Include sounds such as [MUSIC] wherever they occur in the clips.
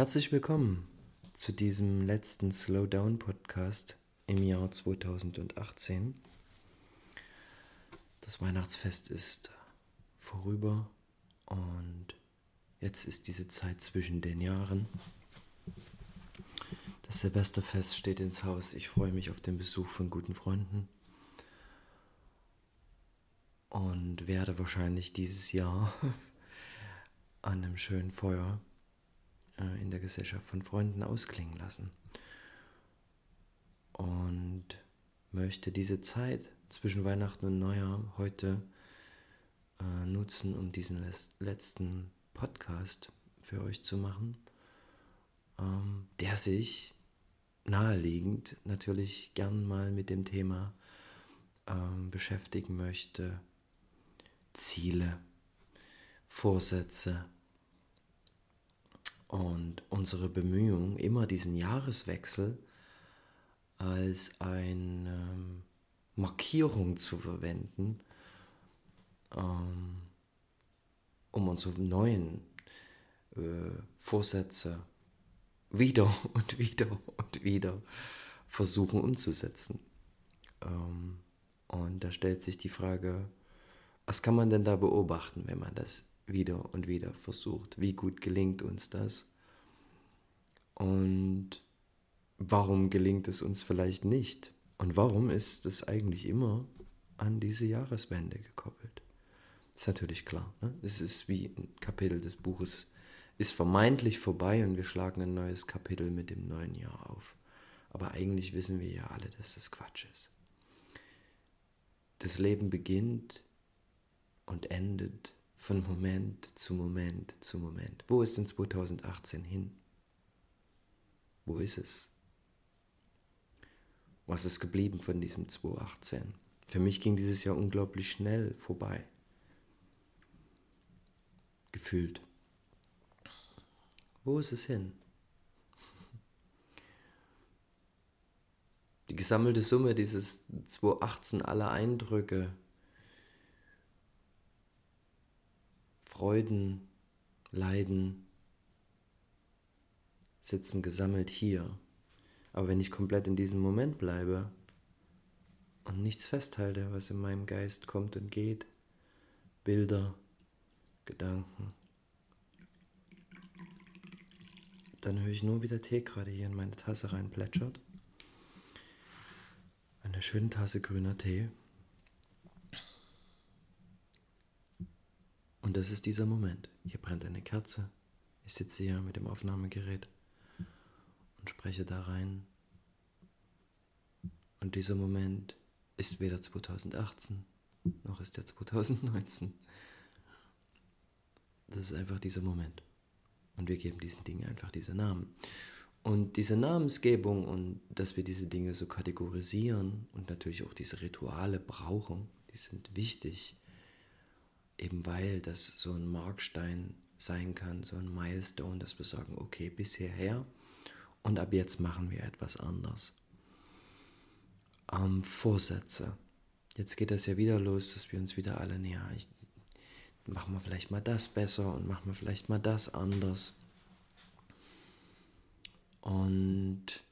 Herzlich willkommen zu diesem letzten Slowdown Podcast im Jahr 2018. Das Weihnachtsfest ist vorüber und jetzt ist diese Zeit zwischen den Jahren. Das Silvesterfest steht ins Haus. Ich freue mich auf den Besuch von guten Freunden und werde wahrscheinlich dieses Jahr [LAUGHS] an einem schönen Feuer in der Gesellschaft von Freunden ausklingen lassen. Und möchte diese Zeit zwischen Weihnachten und Neujahr heute äh, nutzen, um diesen letzten Podcast für euch zu machen, ähm, der sich naheliegend natürlich gern mal mit dem Thema ähm, beschäftigen möchte. Ziele, Vorsätze, und unsere Bemühung, immer diesen Jahreswechsel als eine ähm, Markierung zu verwenden, ähm, um unsere neuen äh, Vorsätze wieder [LAUGHS] und wieder und wieder versuchen umzusetzen. Ähm, und da stellt sich die Frage, was kann man denn da beobachten, wenn man das wieder und wieder versucht. Wie gut gelingt uns das? Und warum gelingt es uns vielleicht nicht? Und warum ist es eigentlich immer an diese Jahreswende gekoppelt? ist natürlich klar. Ne? Es ist wie ein Kapitel des Buches ist vermeintlich vorbei und wir schlagen ein neues Kapitel mit dem neuen Jahr auf. Aber eigentlich wissen wir ja alle, dass das Quatsch ist. Das Leben beginnt und endet von Moment zu Moment zu Moment. Wo ist denn 2018 hin? Wo ist es? Was ist geblieben von diesem 2018? Für mich ging dieses Jahr unglaublich schnell vorbei. Gefühlt. Wo ist es hin? Die gesammelte Summe dieses 2018 aller Eindrücke, Freuden, Leiden sitzen gesammelt hier. Aber wenn ich komplett in diesem Moment bleibe und nichts festhalte, was in meinem Geist kommt und geht, Bilder, Gedanken, dann höre ich nur, wie der Tee gerade hier in meine Tasse reinplätschert. Eine schöne Tasse grüner Tee. Und das ist dieser Moment. Hier brennt eine Kerze. Ich sitze hier mit dem Aufnahmegerät und spreche da rein. Und dieser Moment ist weder 2018 noch ist er 2019. Das ist einfach dieser Moment. Und wir geben diesen Dingen einfach diese Namen. Und diese Namensgebung und dass wir diese Dinge so kategorisieren und natürlich auch diese Rituale brauchen, die sind wichtig eben weil das so ein Markstein sein kann, so ein Milestone, dass wir sagen, okay, bis hierher und ab jetzt machen wir etwas anders. Ähm, Vorsätze. Jetzt geht das ja wieder los, dass wir uns wieder alle näher. Ich, machen wir vielleicht mal das besser und machen wir vielleicht mal das anders. Und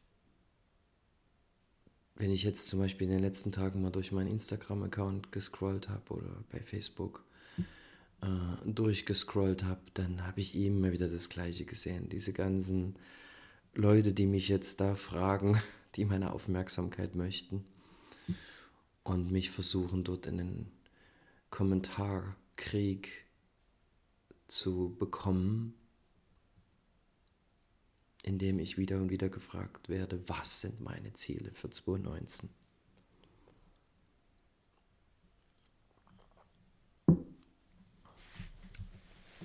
wenn ich jetzt zum Beispiel in den letzten Tagen mal durch meinen Instagram-Account gescrollt habe oder bei Facebook, äh, durchgescrollt habe, dann habe ich immer wieder das Gleiche gesehen. Diese ganzen Leute, die mich jetzt da fragen, [LAUGHS] die meine Aufmerksamkeit möchten und mich versuchen dort in den Kommentarkrieg zu bekommen, indem ich wieder und wieder gefragt werde, was sind meine Ziele für 2019?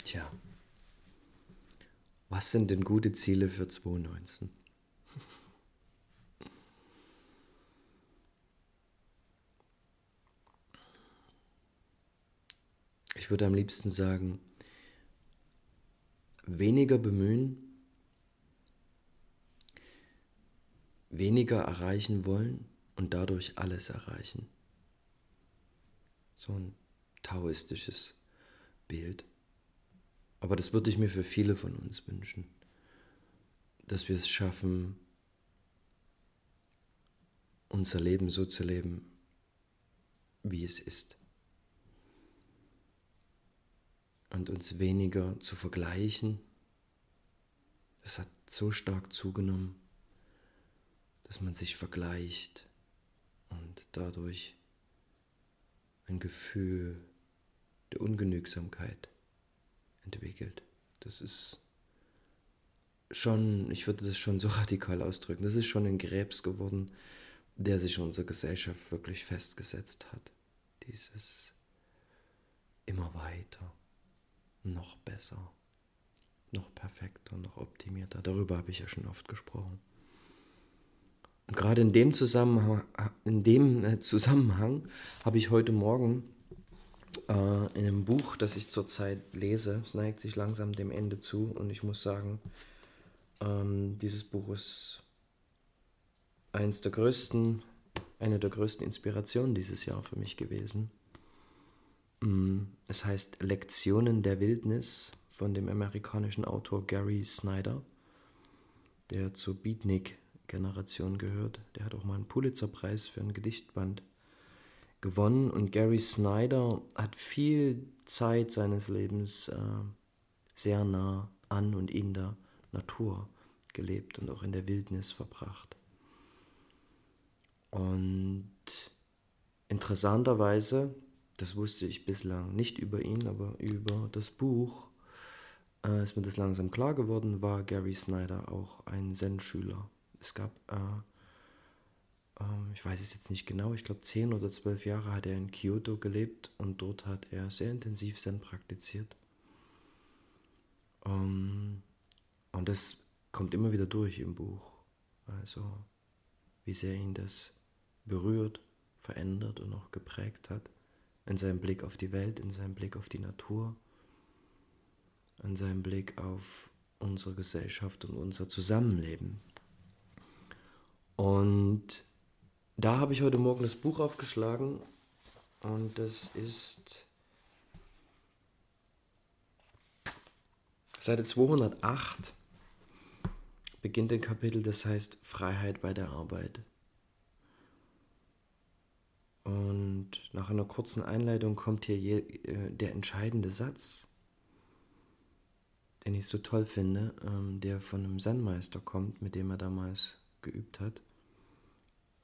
Tja, was sind denn gute Ziele für 2019? Ich würde am liebsten sagen, weniger bemühen, weniger erreichen wollen und dadurch alles erreichen. So ein taoistisches Bild. Aber das würde ich mir für viele von uns wünschen. dass wir es schaffen, unser Leben so zu leben, wie es ist. Und uns weniger zu vergleichen. Das hat so stark zugenommen, dass man sich vergleicht und dadurch ein Gefühl der Ungenügsamkeit entwickelt. Das ist schon, ich würde das schon so [LAUGHS] radikal ausdrücken, das ist schon ein Krebs geworden, der sich in unserer Gesellschaft wirklich festgesetzt hat. Dieses immer weiter, noch besser, noch perfekter, noch optimierter. Darüber habe ich ja schon oft gesprochen. Und gerade in dem Zusammenhang, in dem äh, Zusammenhang habe ich heute Morgen äh, in einem Buch, das ich zurzeit lese, es neigt sich langsam dem Ende zu und ich muss sagen, ähm, dieses Buch ist eins der größten, eine der größten Inspirationen dieses Jahr für mich gewesen. Mm, es heißt Lektionen der Wildnis von dem amerikanischen Autor Gary Snyder, der zur Beatnik-Generation gehört. Der hat auch mal einen Pulitzerpreis für ein Gedichtband gewonnen und Gary Snyder hat viel Zeit seines Lebens äh, sehr nah an und in der Natur gelebt und auch in der Wildnis verbracht. Und interessanterweise, das wusste ich bislang nicht über ihn, aber über das Buch äh, ist mir das langsam klar geworden, war Gary Snyder auch ein Zen-Schüler. Es gab, äh, äh, ich weiß es jetzt nicht genau, ich glaube zehn oder zwölf Jahre hat er in Kyoto gelebt und dort hat er sehr intensiv Zen praktiziert. Ähm, und das kommt immer wieder durch im Buch. Also, wie sehr ihn das berührt, verändert und auch geprägt hat. In seinem Blick auf die Welt, in seinem Blick auf die Natur, in seinem Blick auf unsere Gesellschaft und unser Zusammenleben. Und da habe ich heute Morgen das Buch aufgeschlagen und das ist Seite 208 beginnt ein Kapitel, das heißt Freiheit bei der Arbeit. Und nach einer kurzen Einleitung kommt hier äh, der entscheidende Satz, den ich so toll finde, ähm, der von einem Zen-Meister kommt, mit dem er damals geübt hat.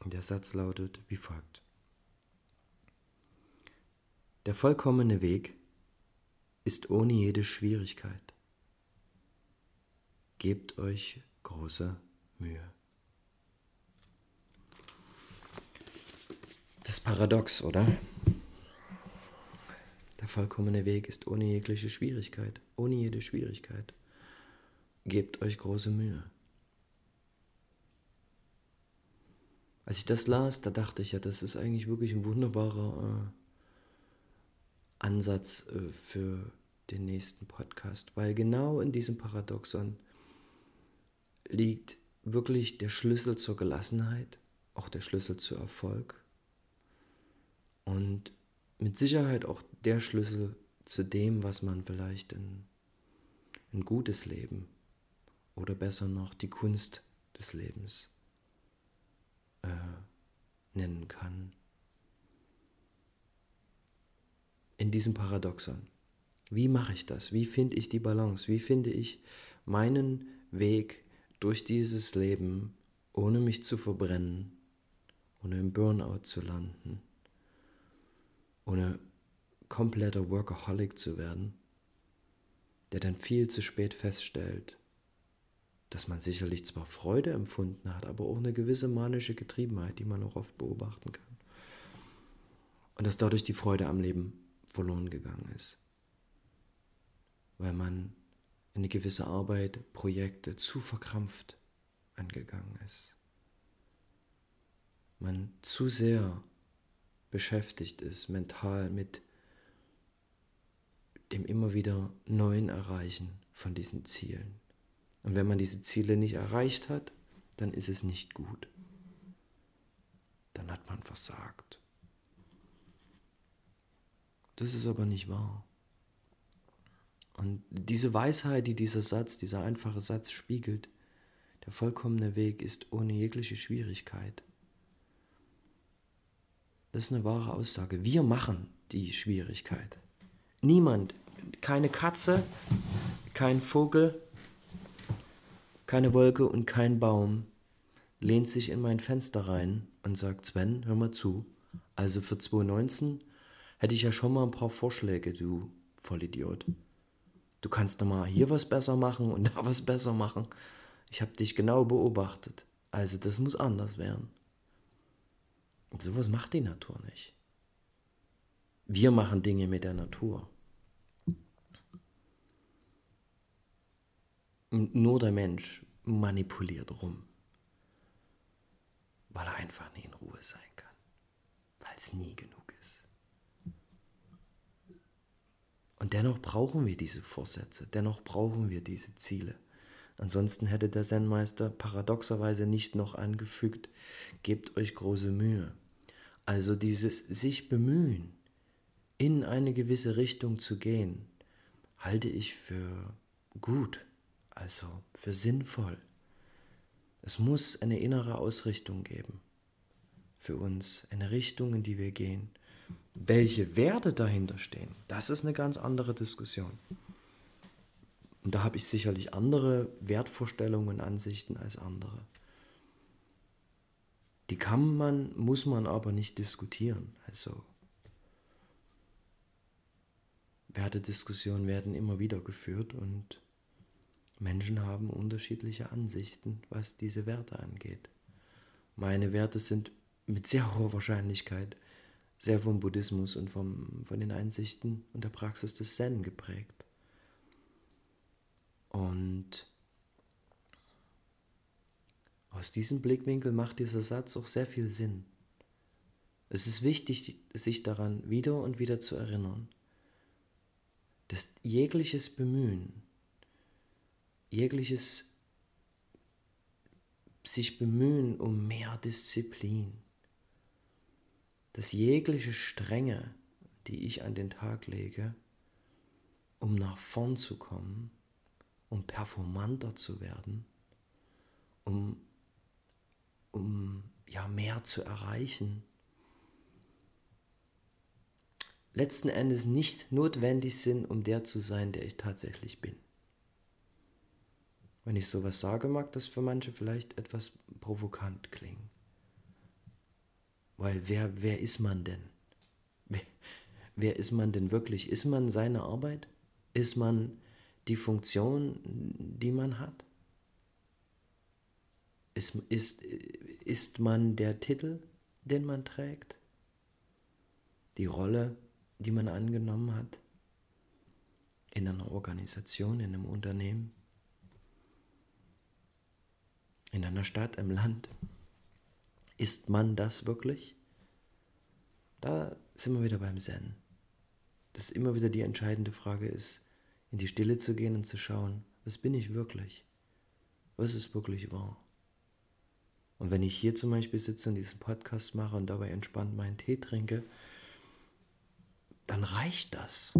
Der Satz lautet wie folgt. Der vollkommene Weg ist ohne jede Schwierigkeit. Gebt euch große Mühe. Das paradox, oder? Der vollkommene Weg ist ohne jegliche Schwierigkeit, ohne jede Schwierigkeit. Gebt euch große Mühe. Als ich das las, da dachte ich ja, das ist eigentlich wirklich ein wunderbarer äh, Ansatz äh, für den nächsten Podcast, weil genau in diesem Paradoxon liegt wirklich der Schlüssel zur Gelassenheit, auch der Schlüssel zu Erfolg und mit Sicherheit auch der Schlüssel zu dem, was man vielleicht ein, ein gutes Leben oder besser noch die Kunst des Lebens äh, nennen kann. In diesem Paradoxon. Wie mache ich das? Wie finde ich die Balance? Wie finde ich meinen Weg durch dieses Leben, ohne mich zu verbrennen, ohne im Burnout zu landen, ohne kompletter Workaholic zu werden, der dann viel zu spät feststellt, dass man sicherlich zwar Freude empfunden hat, aber auch eine gewisse manische Getriebenheit, die man auch oft beobachten kann. Und dass dadurch die Freude am Leben verloren gegangen ist. Weil man eine gewisse Arbeit, Projekte zu verkrampft angegangen ist. Man zu sehr beschäftigt ist mental mit dem immer wieder neuen Erreichen von diesen Zielen. Und wenn man diese Ziele nicht erreicht hat, dann ist es nicht gut. Dann hat man versagt. Das ist aber nicht wahr. Und diese Weisheit, die dieser Satz, dieser einfache Satz spiegelt, Der vollkommene Weg ist ohne jegliche Schwierigkeit. Das ist eine wahre Aussage. Wir machen die Schwierigkeit. Niemand, keine Katze, kein Vogel, keine Wolke und kein Baum lehnt sich in mein Fenster rein und sagt, Sven, hör mal zu. Also für 2019 hätte ich ja schon mal ein paar Vorschläge, du Vollidiot. Du kannst noch mal hier was besser machen und [LAUGHS] da was besser machen. Ich habe dich genau beobachtet. Also das muss anders werden. Und sowas macht die Natur nicht. Wir machen Dinge mit der Natur. Nur der Mensch manipuliert rum, weil er einfach nie in Ruhe sein kann, weil es nie genug ist. Und dennoch brauchen wir diese Vorsätze, dennoch brauchen wir diese Ziele. Ansonsten hätte der Zen-Meister paradoxerweise nicht noch angefügt, gebt euch große Mühe. Also dieses sich bemühen, in eine gewisse Richtung zu gehen, halte ich für gut, also für sinnvoll. Es muss eine innere Ausrichtung geben für uns, eine Richtung, in die wir gehen. Welche Werte dahinter stehen, das ist eine ganz andere Diskussion. Und da habe ich sicherlich andere Wertvorstellungen und Ansichten als andere. Die kann man, muss man aber nicht diskutieren. Also Wertediskussionen werden immer wieder geführt und Menschen haben unterschiedliche Ansichten, was diese Werte angeht. Meine Werte sind mit sehr hoher Wahrscheinlichkeit sehr vom Buddhismus und vom, von den Einsichten und der Praxis des Zen geprägt. Und aus diesem Blickwinkel macht dieser Satz auch sehr viel Sinn. Es ist wichtig, sich daran wieder und wieder zu erinnern, dass jegliches Bemühen, jegliches sich bemühen um mehr Disziplin, dass jegliche Strenge, die ich an den Tag lege, um nach vorn zu kommen, um performanter zu werden, um, um ja mehr zu erreichen, letzten Endes nicht notwendig sind, um der zu sein, der ich tatsächlich bin. Wenn ich sowas sage, mag das für manche vielleicht etwas provokant klingen. Weil wer, wer ist man denn? Wer, wer ist man denn wirklich? Ist man seine Arbeit? Ist man die Funktion, die man hat? Ist, ist, ist man der Titel, den man trägt? Die Rolle, die man angenommen hat? In einer Organisation, in einem Unternehmen? In einer Stadt, im Land? Ist man das wirklich? Da sind wir wieder beim Zen. Das ist immer wieder die entscheidende Frage ist, in die Stille zu gehen und zu schauen, was bin ich wirklich? Was ist wirklich wahr? Und wenn ich hier zum Beispiel sitze und diesen Podcast mache und dabei entspannt meinen Tee trinke, dann reicht das.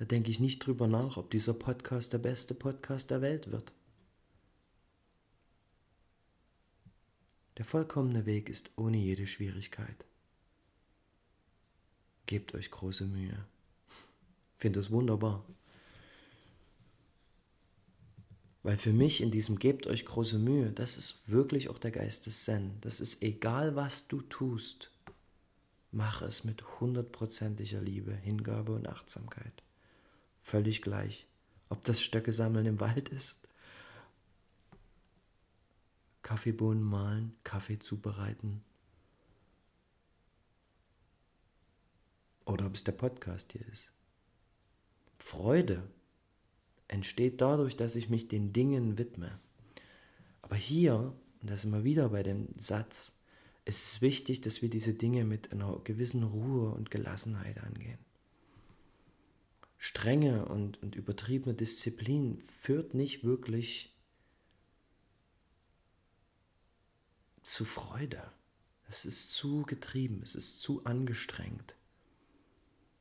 Da denke ich nicht drüber nach, ob dieser Podcast der beste Podcast der Welt wird. Der vollkommene Weg ist ohne jede Schwierigkeit. Gebt euch große Mühe finde es wunderbar. Weil für mich in diesem Gebt euch große Mühe, das ist wirklich auch der Geist des Zen. Das ist egal, was du tust, mach es mit hundertprozentiger Liebe, Hingabe und Achtsamkeit. Völlig gleich, ob das Stöcke sammeln im Wald ist, Kaffeebohnen mahlen, Kaffee zubereiten oder ob es der Podcast hier ist. Freude entsteht dadurch, dass ich mich den Dingen widme. Aber hier, und da sind wir wieder bei dem Satz, ist es wichtig, dass wir diese Dinge mit einer gewissen Ruhe und Gelassenheit angehen. Strenge und, und übertriebene Disziplin führt nicht wirklich zu Freude. Es ist zu getrieben, es ist zu angestrengt.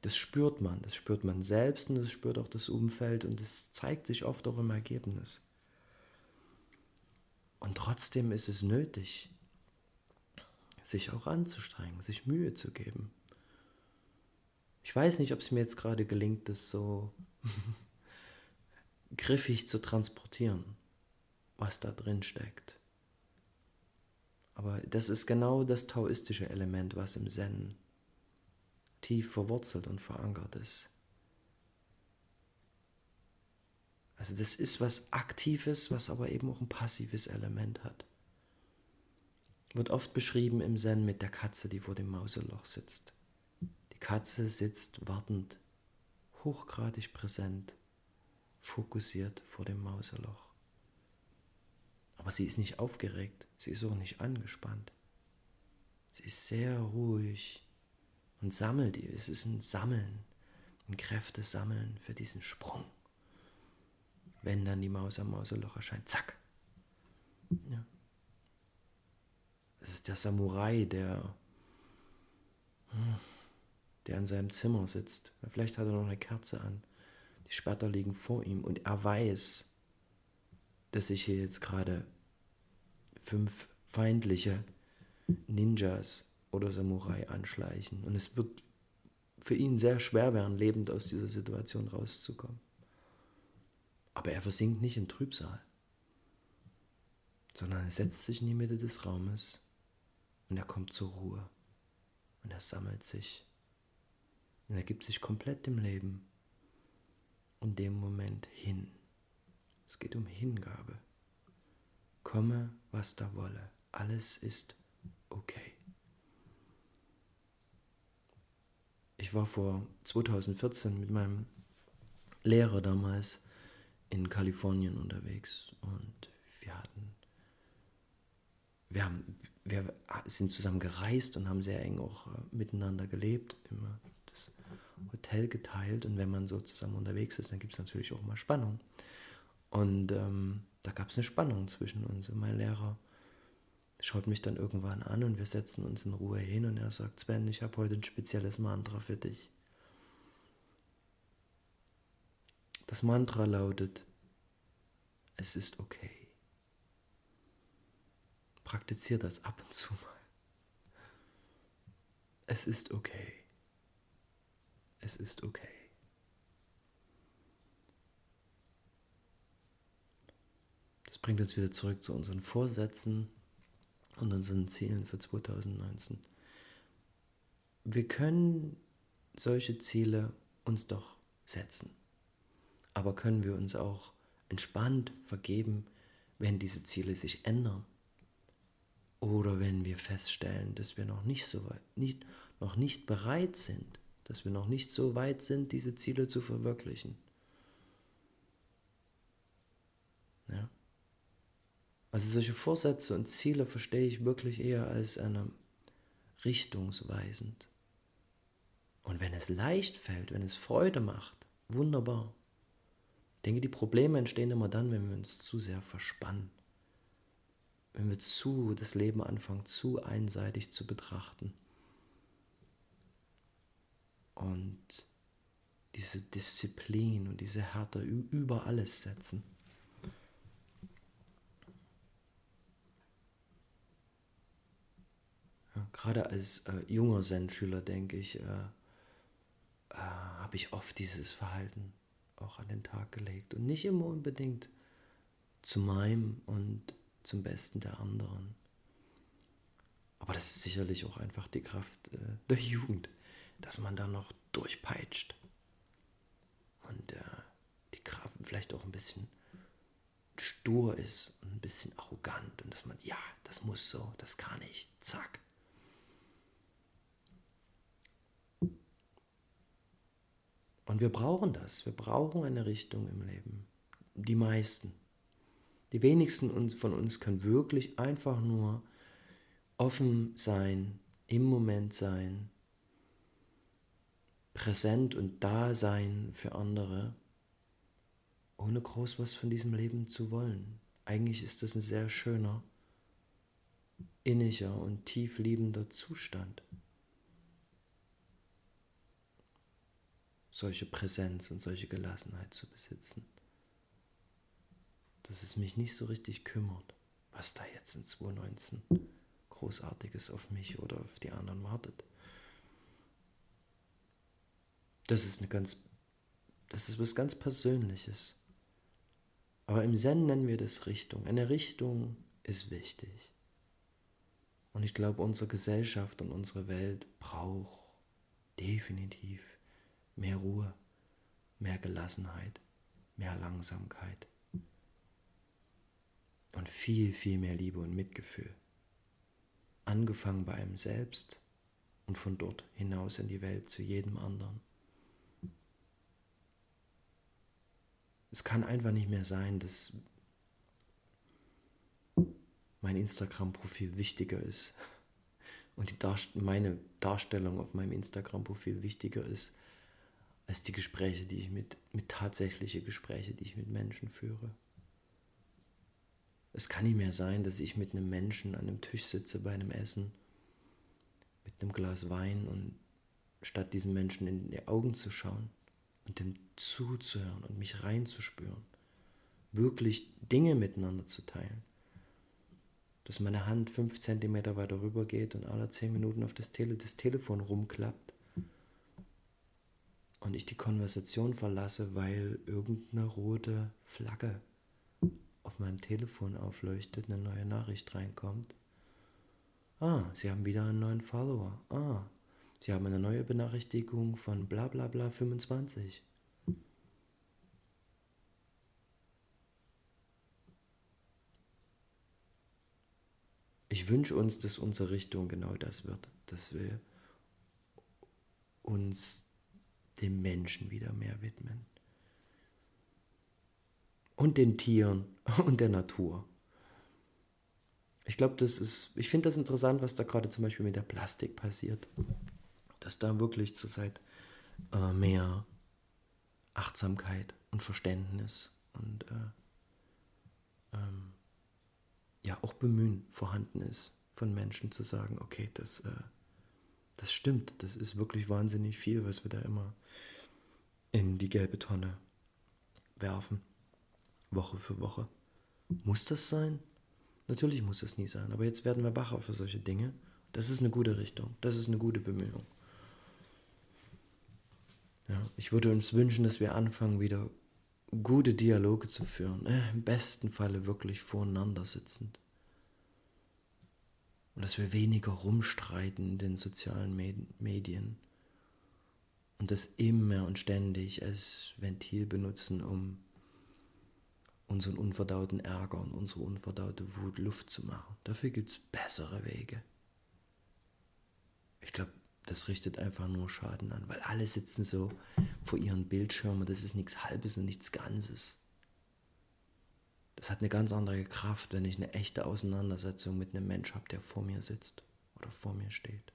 Das spürt man, das spürt man selbst und das spürt auch das Umfeld und das zeigt sich oft auch im Ergebnis. Und trotzdem ist es nötig, sich auch anzustrengen, sich Mühe zu geben. Ich weiß nicht, ob es mir jetzt gerade gelingt, das so [LAUGHS] griffig zu transportieren, was da drin steckt. Aber das ist genau das taoistische Element, was im Zen tief verwurzelt und verankert ist. Also das ist was Aktives, was aber eben auch ein passives Element hat. Wird oft beschrieben im Zen mit der Katze, die vor dem Mauseloch sitzt. Katze sitzt wartend, hochgradig präsent, fokussiert vor dem Mauseloch. Aber sie ist nicht aufgeregt, sie ist auch nicht angespannt. Sie ist sehr ruhig und sammelt, es ist ein Sammeln, ein Kräftesammeln für diesen Sprung wenn dann die Maus am Mauseloch erscheint. Zack. Ja. Das ist der Samurai, der, hm, der in seinem Zimmer sitzt. Vielleicht hat er noch eine Kerze an. Die Spatter liegen vor ihm und er weiß, dass sich hier jetzt gerade fünf feindliche Ninjas oder Samurai anschleichen. Und es wird für ihn sehr schwer werden, lebend aus dieser Situation rauszukommen. Aber er versinkt nicht in Trübsal, sondern er setzt sich in die Mitte des Raumes und er kommt zur Ruhe und er sammelt sich und er gibt sich komplett dem Leben in dem Moment hin. Es geht um Hingabe. Komme, was da wolle. Alles ist okay. Ich war vor 2014 mit meinem Lehrer damals in Kalifornien unterwegs und wir hatten, wir haben, wir sind zusammen gereist und haben sehr eng auch äh, miteinander gelebt, immer das Hotel geteilt und wenn man so zusammen unterwegs ist, dann gibt es natürlich auch mal Spannung. Und ähm, da gab es eine Spannung zwischen uns und mein Lehrer schaut mich dann irgendwann an und wir setzen uns in Ruhe hin und er sagt, Sven, ich habe heute ein spezielles Mantra für dich. Das Mantra lautet, es ist okay. Praktiziere das ab und zu mal. Es ist okay. Es ist okay. Das bringt uns wieder zurück zu unseren Vorsätzen und unseren Zielen für 2019. Wir können solche Ziele uns doch setzen. Aber können wir uns auch entspannt vergeben, wenn diese Ziele sich ändern? Oder wenn wir feststellen, dass wir noch nicht so weit, nicht, noch nicht bereit sind, dass wir noch nicht so weit sind, diese Ziele zu verwirklichen. Ja? Also solche Vorsätze und Ziele verstehe ich wirklich eher als eine richtungsweisend. Und wenn es leicht fällt, wenn es Freude macht, wunderbar. Ich denke, die Probleme entstehen immer dann, wenn wir uns zu sehr verspannen. Wenn wir zu das Leben anfangen, zu einseitig zu betrachten. Und diese Disziplin und diese Härte über alles setzen. Ja, gerade als äh, junger Zen-Schüler, denke ich, äh, äh, habe ich oft dieses Verhalten auch an den Tag gelegt und nicht immer unbedingt zu meinem und zum Besten der anderen. Aber das ist sicherlich auch einfach die Kraft äh, der Jugend, dass man da noch durchpeitscht und äh, die Kraft vielleicht auch ein bisschen stur ist und ein bisschen arrogant und dass man, ja, das muss so, das kann ich, zack. Und wir brauchen das. Wir brauchen eine Richtung im Leben. Die meisten. Die wenigsten von uns können wirklich einfach nur offen sein, im Moment sein, präsent und da sein für andere, ohne groß was von diesem Leben zu wollen. Eigentlich ist das ein sehr schöner, inniger und tief liebender Zustand. solche Präsenz und solche Gelassenheit zu besitzen. Dass es mich nicht so richtig kümmert, was da jetzt in 2019 Großartiges auf mich oder auf die anderen wartet. Das ist eine ganz, das ist was ganz Persönliches. Aber im Zen nennen wir das Richtung. Eine Richtung ist wichtig. Und ich glaube, unsere Gesellschaft und unsere Welt braucht definitiv mehr Ruhe, mehr Gelassenheit, mehr Langsamkeit und viel, viel mehr Liebe und Mitgefühl. Angefangen bei einem selbst und von dort hinaus in die Welt zu jedem anderen. Es kann einfach nicht mehr sein, dass mein Instagram-Profil wichtiger ist und die Darst meine Darstellung auf meinem Instagram-Profil wichtiger ist als die Gespräche, die ich mit, mit tatsächliche Gespräche, die ich mit Menschen führe. Es kann nicht mehr sein, dass ich mit einem Menschen an einem Tisch sitze bei einem Essen, mit einem Glas Wein und statt diesen Menschen in die Augen zu schauen und dem zuzuhören und mich reinzuspüren, wirklich Dinge miteinander zu teilen, dass meine Hand fünf Zentimeter weiter rüber geht und alle zehn Minuten auf das, Tele das Telefon rumklappt und ich die Konversation verlasse, weil irgendeine rote Flagge auf meinem Telefon aufleuchtet, eine neue Nachricht reinkommt. Ah, Sie haben wieder einen neuen Follower. Ah, Sie haben eine neue Benachrichtigung von bla bla bla 25. ich wünsche uns, dass unsere Richtung genau das wird, dass wir uns dem Menschen wieder mehr widmen. Und den Tieren [LAUGHS] und der Natur. Ich glaube, das ist, ich finde das interessant, was da gerade zum Beispiel mit der Plastik passiert. Dass da wirklich zurzeit äh, mehr Achtsamkeit und Verständnis und äh, ähm, ja auch Bemühen vorhanden ist von Menschen zu sagen, okay, das, äh, das stimmt, das ist wirklich wahnsinnig viel, was wir da immer in die gelbe Tonne werfen, Woche für Woche. Muss das sein? Natürlich muss es nie sein, aber jetzt werden wir wacher für solche Dinge. Das ist eine gute Richtung, das ist eine gute Bemühung. Ja, ich würde uns wünschen, dass wir anfangen, wieder gute Dialoge zu führen, äh, im besten Falle wirklich voreinander sitzend. Und dass wir weniger rumstreiten in den sozialen Medien und das immer und ständig als Ventil benutzen, um unseren unverdauten Ärger und unsere unverdaute Wut Luft zu machen. Dafür gibt es bessere Wege. Ich glaube, das richtet einfach nur Schaden an, weil alle sitzen so vor ihren Bildschirmen. Das ist nichts Halbes und nichts Ganzes. Das hat eine ganz andere Kraft, wenn ich eine echte Auseinandersetzung mit einem Mensch habe, der vor mir sitzt oder vor mir steht.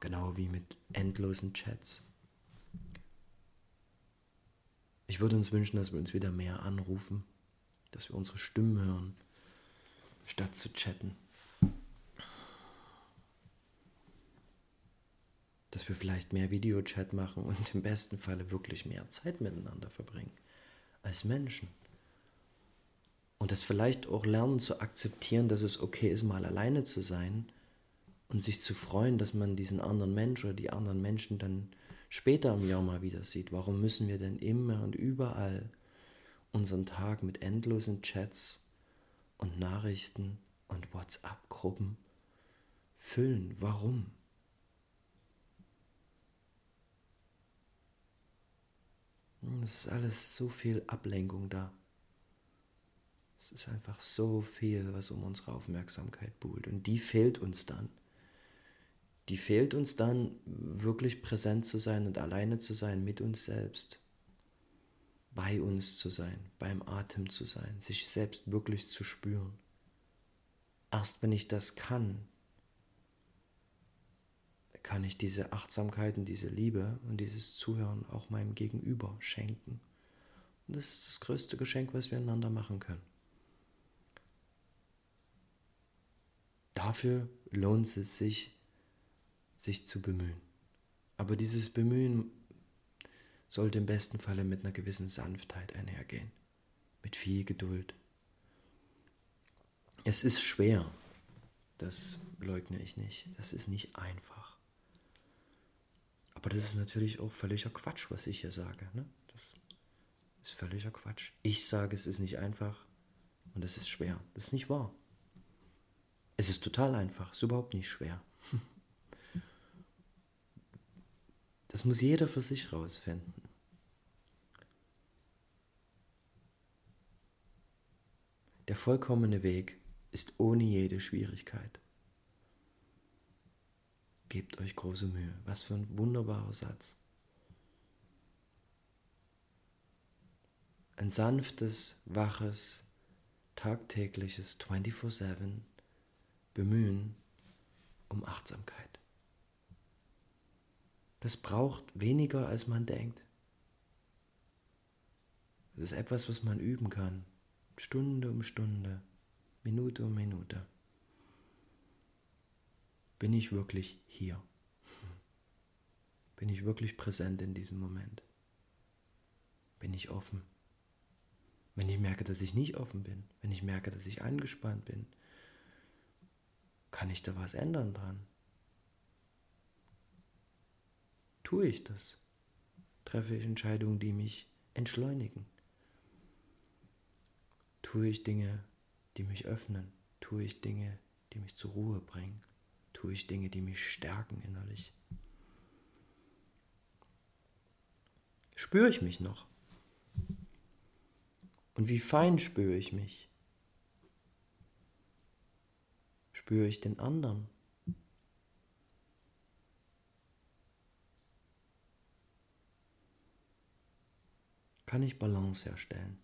Genau wie mit endlosen Chats. Ich würde uns wünschen, dass wir uns wieder mehr anrufen, dass wir unsere Stimmen hören, statt zu chatten. Dass wir vielleicht mehr Videochat machen und im besten Falle wirklich mehr Zeit miteinander verbringen als Menschen. Und das vielleicht auch lernen zu akzeptieren, dass es okay ist, mal alleine zu sein und sich zu freuen, dass man diesen anderen Menschen oder die anderen Menschen dann später im Jahr mal wieder sieht. Warum müssen wir denn immer und überall unseren Tag mit endlosen Chats und Nachrichten und WhatsApp-Gruppen füllen? Warum? Es ist alles so viel Ablenkung da. Es ist einfach so viel, was um unsere Aufmerksamkeit buhlt. Und die fehlt uns dann. Die fehlt uns dann, wirklich präsent zu sein und alleine zu sein mit uns selbst. Bei uns zu sein, beim Atem zu sein, sich selbst wirklich zu spüren. Erst wenn ich das kann, kann ich diese Achtsamkeit und diese Liebe und dieses Zuhören auch meinem Gegenüber schenken. Und das ist das größte Geschenk, was wir einander machen können. Dafür lohnt es sich, sich zu bemühen. Aber dieses Bemühen sollte im besten Falle mit einer gewissen Sanftheit einhergehen, mit viel Geduld. Es ist schwer, das leugne ich nicht, das ist nicht einfach. Aber das ist natürlich auch völliger Quatsch, was ich hier sage. Ne? Das ist völliger Quatsch. Ich sage, es ist nicht einfach und es ist schwer. Das ist nicht wahr. Es ist total einfach, es ist überhaupt nicht schwer. [LAUGHS] Das muss jeder für sich rausfinden. Der vollkommene Weg ist ohne jede Schwierigkeit. Gebt euch große Mühe. Was für ein wunderbarer Satz. Ein sanftes, waches, tagtägliches 24-7 Bemühen um Achtsamkeit. Das braucht weniger, als man denkt. Das ist etwas, was man üben kann. Stunde um Stunde, Minute um Minute. Bin ich wirklich hier? Bin ich wirklich präsent in diesem Moment? Bin ich offen? Wenn ich merke, dass ich nicht offen bin, wenn ich merke, dass ich angespannt bin, kann ich da was ändern dran? Tue ich das? Treffe ich Entscheidungen, die mich entschleunigen? Tue ich Dinge, die mich öffnen? Tue ich Dinge, die mich zur Ruhe bringen? Tue ich Dinge, die mich stärken innerlich? Spüre ich mich noch? Und wie fein spüre ich mich? Spüre ich den anderen? Kann ich Balance herstellen?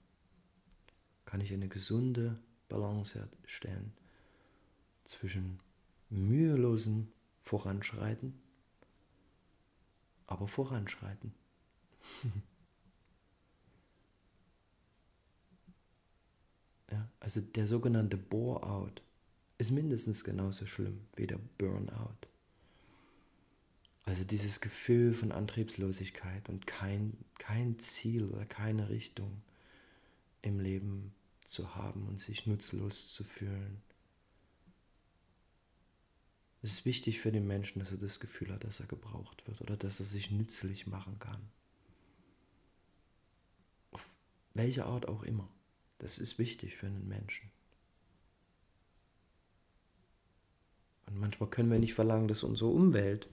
Kann ich eine gesunde Balance herstellen zwischen mühelosen Voranschreiten, aber Voranschreiten? [LAUGHS] ja, also der sogenannte Bore-out ist mindestens genauso schlimm wie der Burnout. Also dieses Gefühl von Antriebslosigkeit und kein, kein Ziel oder keine Richtung im Leben zu haben und sich nutzlos zu fühlen. Es ist wichtig für den Menschen, dass er das Gefühl hat, dass er gebraucht wird oder dass er sich nützlich machen kann. Auf welche Art auch immer. Das ist wichtig für einen Menschen. Und manchmal können wir nicht verlangen, dass unsere Umwelt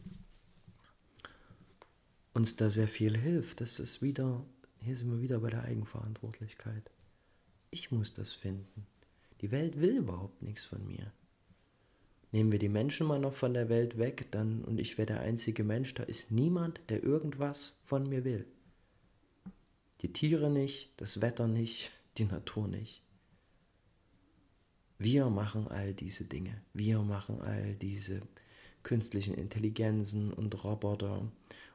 uns da sehr viel hilft. Das ist wieder, hier sind wir wieder bei der Eigenverantwortlichkeit. Ich muss das finden. Die Welt will überhaupt nichts von mir. Nehmen wir die Menschen mal noch von der Welt weg, dann und ich wäre der einzige Mensch, da ist niemand, der irgendwas von mir will. Die Tiere nicht, das Wetter nicht, die Natur nicht. Wir machen all diese Dinge. Wir machen all diese künstlichen Intelligenzen und Roboter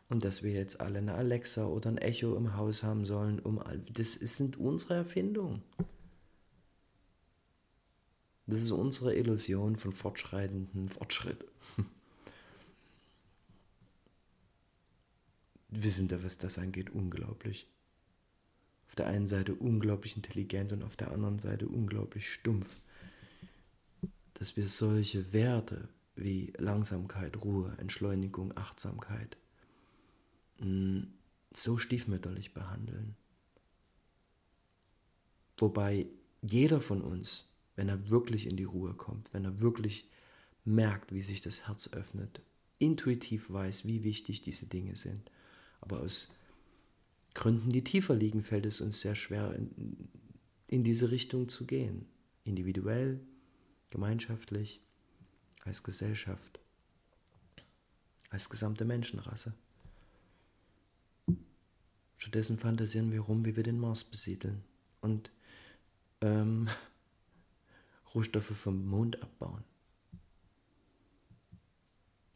und dass wir jetzt alle eine Alexa oder ein Echo im Haus haben sollen, um all, das sind unsere Erfindungen. Das ist unsere Illusion von fortschreitendem Fortschritt. [LAUGHS] Wir sind da, was das angeht, unglaublich. Auf der einen Seite unglaublich intelligent und auf der anderen Seite unglaublich stumpf. Dass wir solche Werte wie Langsamkeit, Ruhe, Entschleunigung, Achtsamkeit mm, so stiefmütterlich behandeln. Wobei jeder von uns wenn er wirklich in die Ruhe kommt, wenn er wirklich merkt, wie sich das Herz öffnet, intuitiv weiß, wie wichtig diese Dinge sind. Aber aus Gründen, die tiefer liegen, fällt es uns sehr schwer, in, in diese Richtung zu gehen. Individuell, gemeinschaftlich, als Gesellschaft, als gesamte Menschenrasse. Stattdessen fantasieren wir rum, wie wir den Mars besiedeln. Und ähm, Rohstoffe vom Mond abbauen.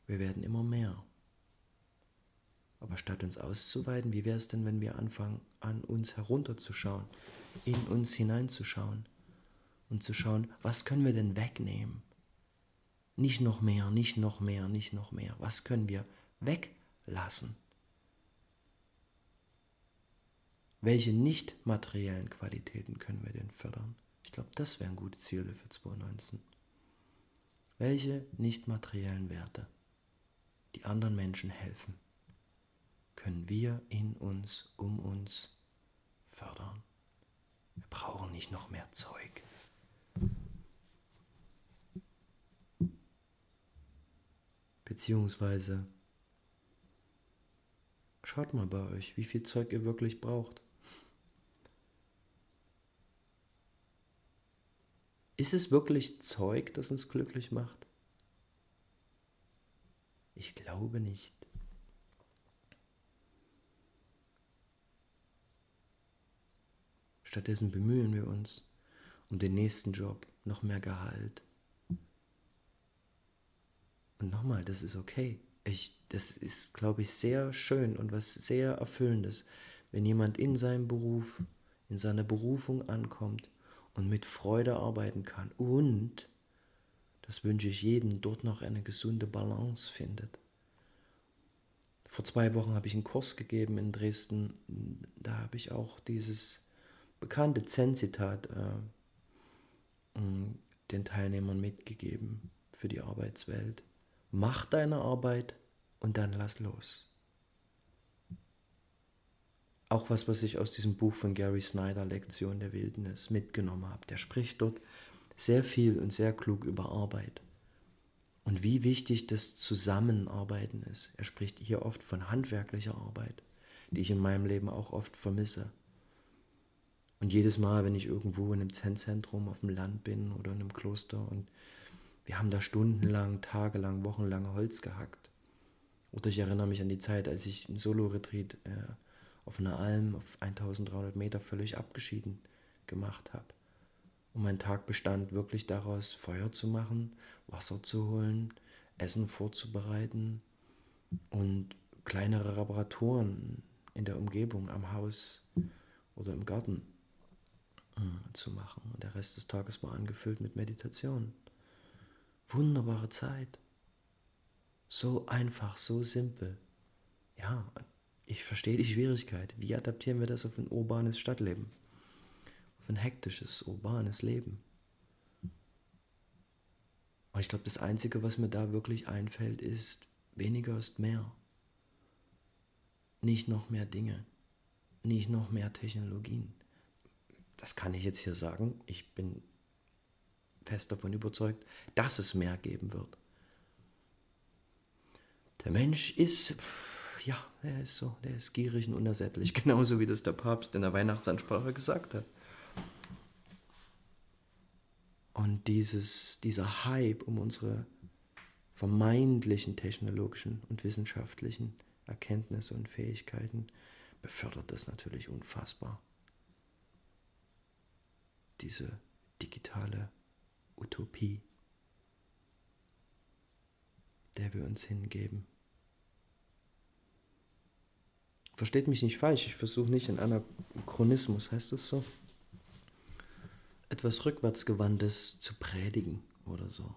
Wir werden immer mehr. Aber statt uns auszuweiten, wie wäre es denn, wenn wir anfangen, an uns herunterzuschauen, in uns hineinzuschauen und zu schauen, was können wir denn wegnehmen? Nicht noch mehr, nicht noch mehr, nicht noch mehr. Was können wir weglassen? Welche nicht materiellen Qualitäten können wir denn fördern? Ich glaube, das wären gute Ziele für 2019. Welche nicht materiellen Werte, die anderen Menschen helfen, können wir in uns, um uns fördern? Wir brauchen nicht noch mehr Zeug. Beziehungsweise schaut mal bei euch, wie viel Zeug ihr wirklich braucht. Ist es wirklich Zeug, das uns glücklich macht? Ich glaube nicht. Stattdessen bemühen wir uns um den nächsten Job, noch mehr Gehalt. Und nochmal, das ist okay. Ich, das ist, glaube ich, sehr schön und was sehr Erfüllendes, wenn jemand in seinem Beruf, in seiner Berufung ankommt und mit Freude arbeiten kann und, das wünsche ich jedem, dort noch eine gesunde Balance findet. Vor zwei Wochen habe ich einen Kurs gegeben in Dresden, da habe ich auch dieses bekannte Zen-Zitat äh, den Teilnehmern mitgegeben für die Arbeitswelt. Mach deine Arbeit und dann lass los auch was, was ich aus diesem Buch von Gary Snyder, Lektion der Wildnis, mitgenommen habe. Der spricht dort sehr viel und sehr klug über Arbeit und wie wichtig das Zusammenarbeiten ist. Er spricht hier oft von handwerklicher Arbeit, die ich in meinem Leben auch oft vermisse. Und jedes Mal, wenn ich irgendwo in einem Zen-Zentrum auf dem Land bin oder in einem Kloster und wir haben da stundenlang, tagelang, wochenlang Holz gehackt. Oder ich erinnere mich an die Zeit, als ich im Solo-Retreat äh, auf einer Alm auf 1300 Meter völlig abgeschieden gemacht habe. Und mein Tag bestand wirklich daraus, Feuer zu machen, Wasser zu holen, Essen vorzubereiten und kleinere Reparaturen in der Umgebung, am Haus oder im Garten äh, zu machen. Und der Rest des Tages war angefüllt mit Meditation. Wunderbare Zeit. So einfach, so simpel. Ja, ich verstehe die Schwierigkeit. Wie adaptieren wir das auf ein urbanes Stadtleben? Auf ein hektisches, urbanes Leben? Und ich glaube, das Einzige, was mir da wirklich einfällt, ist, weniger ist mehr. Nicht noch mehr Dinge. Nicht noch mehr Technologien. Das kann ich jetzt hier sagen. Ich bin fest davon überzeugt, dass es mehr geben wird. Der Mensch ist ja, der ist so, der ist gierig und unersättlich, [LAUGHS] genauso wie das der Papst in der Weihnachtsansprache gesagt hat. Und dieses, dieser Hype um unsere vermeintlichen technologischen und wissenschaftlichen Erkenntnisse und Fähigkeiten befördert das natürlich unfassbar. Diese digitale Utopie, der wir uns hingeben. Versteht mich nicht falsch, ich versuche nicht in Anachronismus, heißt das so? Etwas Rückwärtsgewandtes zu predigen oder so.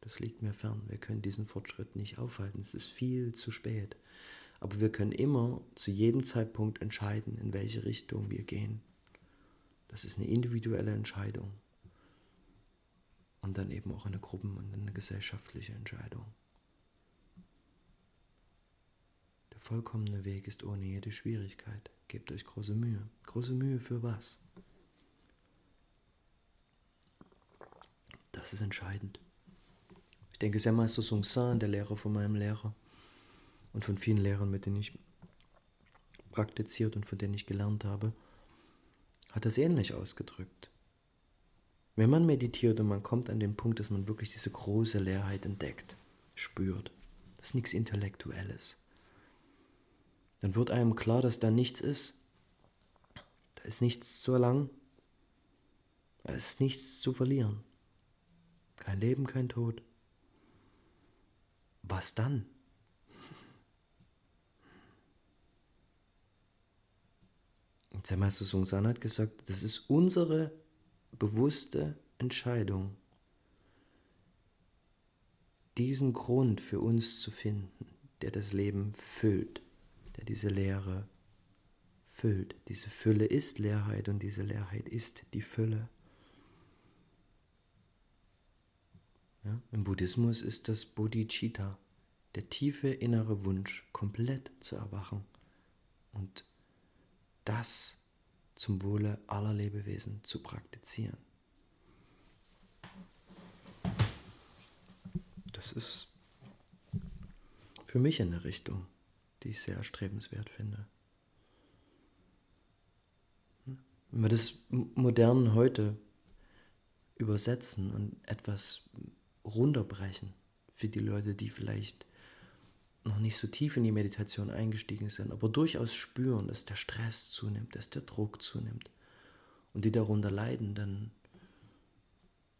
Das liegt mir fern. Wir können diesen Fortschritt nicht aufhalten. Es ist viel zu spät. Aber wir können immer zu jedem Zeitpunkt entscheiden, in welche Richtung wir gehen. Das ist eine individuelle Entscheidung. Und dann eben auch eine Gruppen- und eine gesellschaftliche Entscheidung. Vollkommene Weg ist ohne jede Schwierigkeit. Gebt euch große Mühe. Große Mühe für was? Das ist entscheidend. Ich denke, sehr Meister Sung San, der Lehrer von meinem Lehrer und von vielen Lehrern, mit denen ich praktiziert und von denen ich gelernt habe, hat das ähnlich ausgedrückt. Wenn man meditiert und man kommt an den Punkt, dass man wirklich diese große Leerheit entdeckt, spürt, das ist nichts Intellektuelles dann wird einem klar, dass da nichts ist. Da ist nichts zu erlangen. Da ist nichts zu verlieren. Kein Leben, kein Tod. Was dann? Zermeister Sungsan hat gesagt, das ist unsere bewusste Entscheidung, diesen Grund für uns zu finden, der das Leben füllt, diese Leere füllt. Diese Fülle ist Leerheit und diese Leerheit ist die Fülle. Ja, Im Buddhismus ist das Bodhicitta, der tiefe innere Wunsch, komplett zu erwachen und das zum Wohle aller Lebewesen zu praktizieren. Das ist für mich eine Richtung, die ich sehr erstrebenswert finde. Wenn wir das modern heute übersetzen und etwas runterbrechen für die Leute, die vielleicht noch nicht so tief in die Meditation eingestiegen sind, aber durchaus spüren, dass der Stress zunimmt, dass der Druck zunimmt und die darunter leiden, dann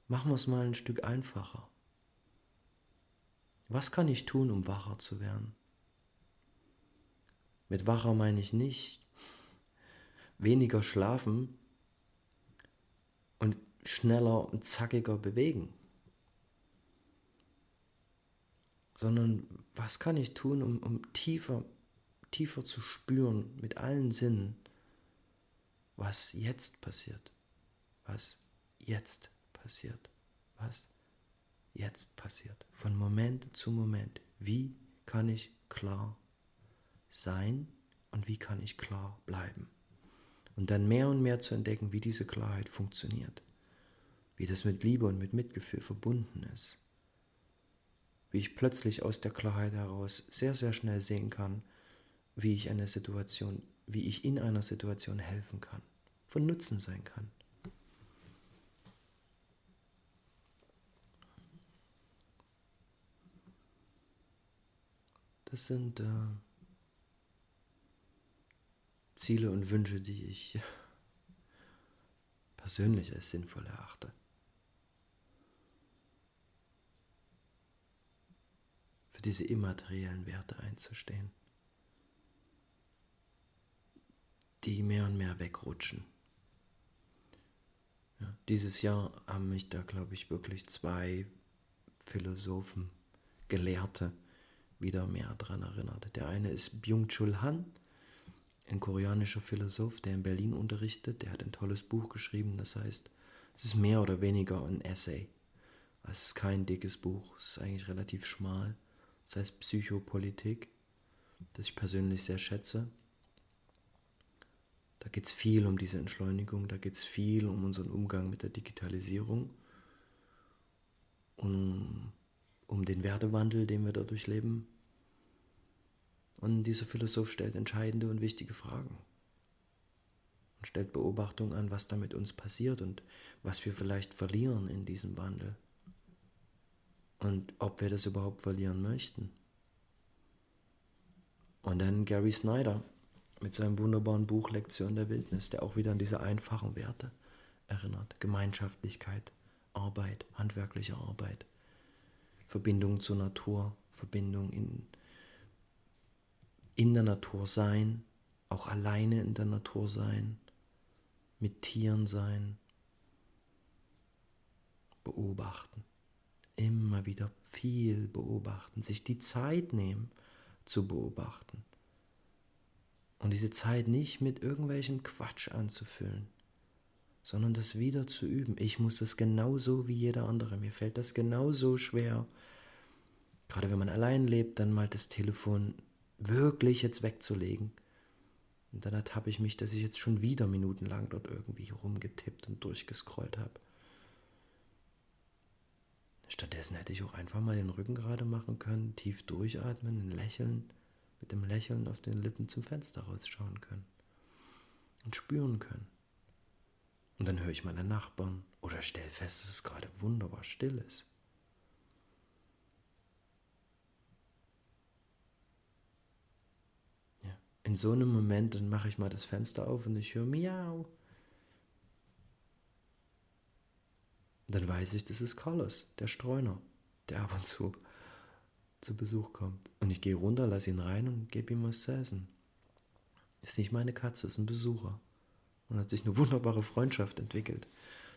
machen wir es mal ein Stück einfacher. Was kann ich tun, um wacher zu werden? Mit wacher meine ich nicht weniger schlafen und schneller und zackiger bewegen sondern was kann ich tun, um, um tiefer, tiefer zu spüren mit allen Sinnen, was jetzt passiert, was jetzt passiert, was jetzt passiert, von Moment zu Moment. Wie kann ich klar sein und wie kann ich klar bleiben? Und dann mehr und mehr zu entdecken, wie diese Klarheit funktioniert, wie das mit Liebe und mit Mitgefühl verbunden ist wie ich plötzlich aus der Klarheit heraus sehr, sehr schnell sehen kann, wie ich eine Situation, wie ich in einer Situation helfen kann, von Nutzen sein kann. Das sind äh, Ziele und Wünsche, die ich persönlich als sinnvoll erachte. diese immateriellen Werte einzustehen, die mehr und mehr wegrutschen. Ja, dieses Jahr haben mich da, glaube ich, wirklich zwei Philosophen, Gelehrte, wieder mehr daran erinnert. Der eine ist Byung-Chul Han, ein koreanischer Philosoph, der in Berlin unterrichtet. Der hat ein tolles Buch geschrieben, das heißt, es ist mehr oder weniger ein Essay. Es ist kein dickes Buch, es ist eigentlich relativ schmal das heißt Psychopolitik, das ich persönlich sehr schätze. Da geht es viel um diese Entschleunigung, da geht es viel um unseren Umgang mit der Digitalisierung, um, um den Wertewandel, den wir dadurch leben. Und dieser Philosoph stellt entscheidende und wichtige Fragen und stellt Beobachtungen an, was da mit uns passiert und was wir vielleicht verlieren in diesem Wandel und ob wir das überhaupt verlieren möchten. Und dann Gary Snyder mit seinem wunderbaren Buch Lektion der Wildnis, der auch wieder an diese einfachen Werte erinnert. Gemeinschaftlichkeit, Arbeit, handwerkliche Arbeit, Verbindung zur Natur, Verbindung in, in der Natur sein, auch alleine in der Natur sein, mit Tieren sein, beobachten immer wieder viel beobachten, sich die Zeit nehmen zu beobachten. Und diese Zeit nicht mit irgendwelchem Quatsch anzufüllen, sondern das wieder zu üben. Ich muss das genauso wie jeder andere. Mir fällt das genauso schwer. Gerade wenn man allein lebt, dann mal das Telefon wirklich jetzt wegzulegen. Und dann ertappe ich mich, dass ich jetzt schon wieder minutenlang dort irgendwie rumgetippt und durchgescrollt habe. Stattdessen hätte ich auch einfach mal den Rücken gerade machen können, tief durchatmen, Lächeln, mit dem Lächeln auf den Lippen zum Fenster rausschauen können und spüren können. Und dann höre ich meine Nachbarn oder stelle fest, dass es gerade wunderbar still ist. Ja. In so einem Moment, dann mache ich mal das Fenster auf und ich höre Miau. dann weiß ich, das ist Carlos, der Streuner, der ab und zu zu Besuch kommt. Und ich gehe runter, lasse ihn rein und gebe ihm was zu essen. Ist nicht meine Katze, ist ein Besucher. Und hat sich eine wunderbare Freundschaft entwickelt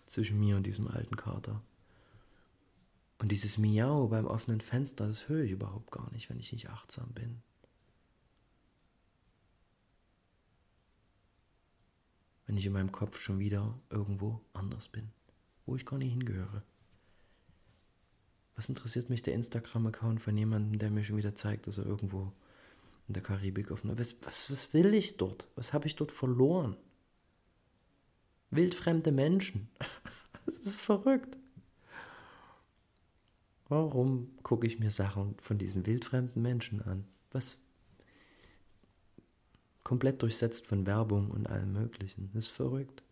zwischen mir und diesem alten Kater. Und dieses Miau beim offenen Fenster, das höre ich überhaupt gar nicht, wenn ich nicht achtsam bin. Wenn ich in meinem Kopf schon wieder irgendwo anders bin, wo ich gar nicht hingehöre. Was interessiert mich der Instagram-Account von jemandem, der mir schon wieder zeigt, dass er irgendwo in der Karibik auf was, was, was will ich dort? Was habe ich dort verloren? Wildfremde Menschen. [LAUGHS] Das ist verrückt. Warum gucke ich mir Sachen von diesen wildfremden Menschen an? Was komplett durchsetzt von Werbung und allem Möglichen. Das ist verrückt.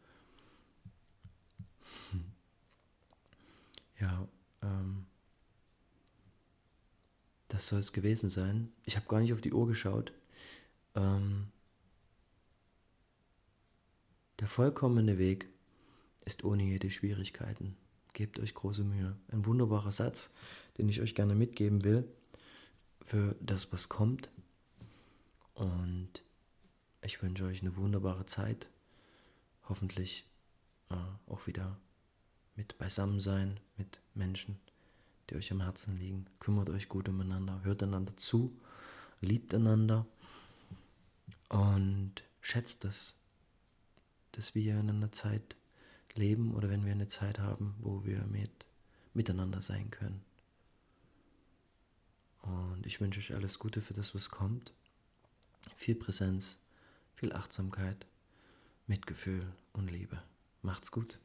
Ja, ähm, das soll es gewesen sein. Ich habe gar nicht auf die Uhr geschaut. Ähm, der vollkommene Weg ist ohne jede Schwierigkeiten. Gebt euch große Mühe. Ein wunderbarer Satz, den ich euch gerne mitgeben will für das, was kommt. Und ich wünsche euch eine wunderbare Zeit. Hoffentlich äh, auch wieder mit Beisammensein, mit Menschen, die euch am Herzen liegen. Kümmert euch gut umeinander, hört einander zu, liebt einander und schätzt es, dass wir in einer Zeit leben oder wenn wir eine Zeit haben, wo wir mit, miteinander sein können. Und ich wünsche euch alles Gute für das, was kommt. Viel Präsenz, viel Achtsamkeit, Mitgefühl und Liebe. Macht's gut.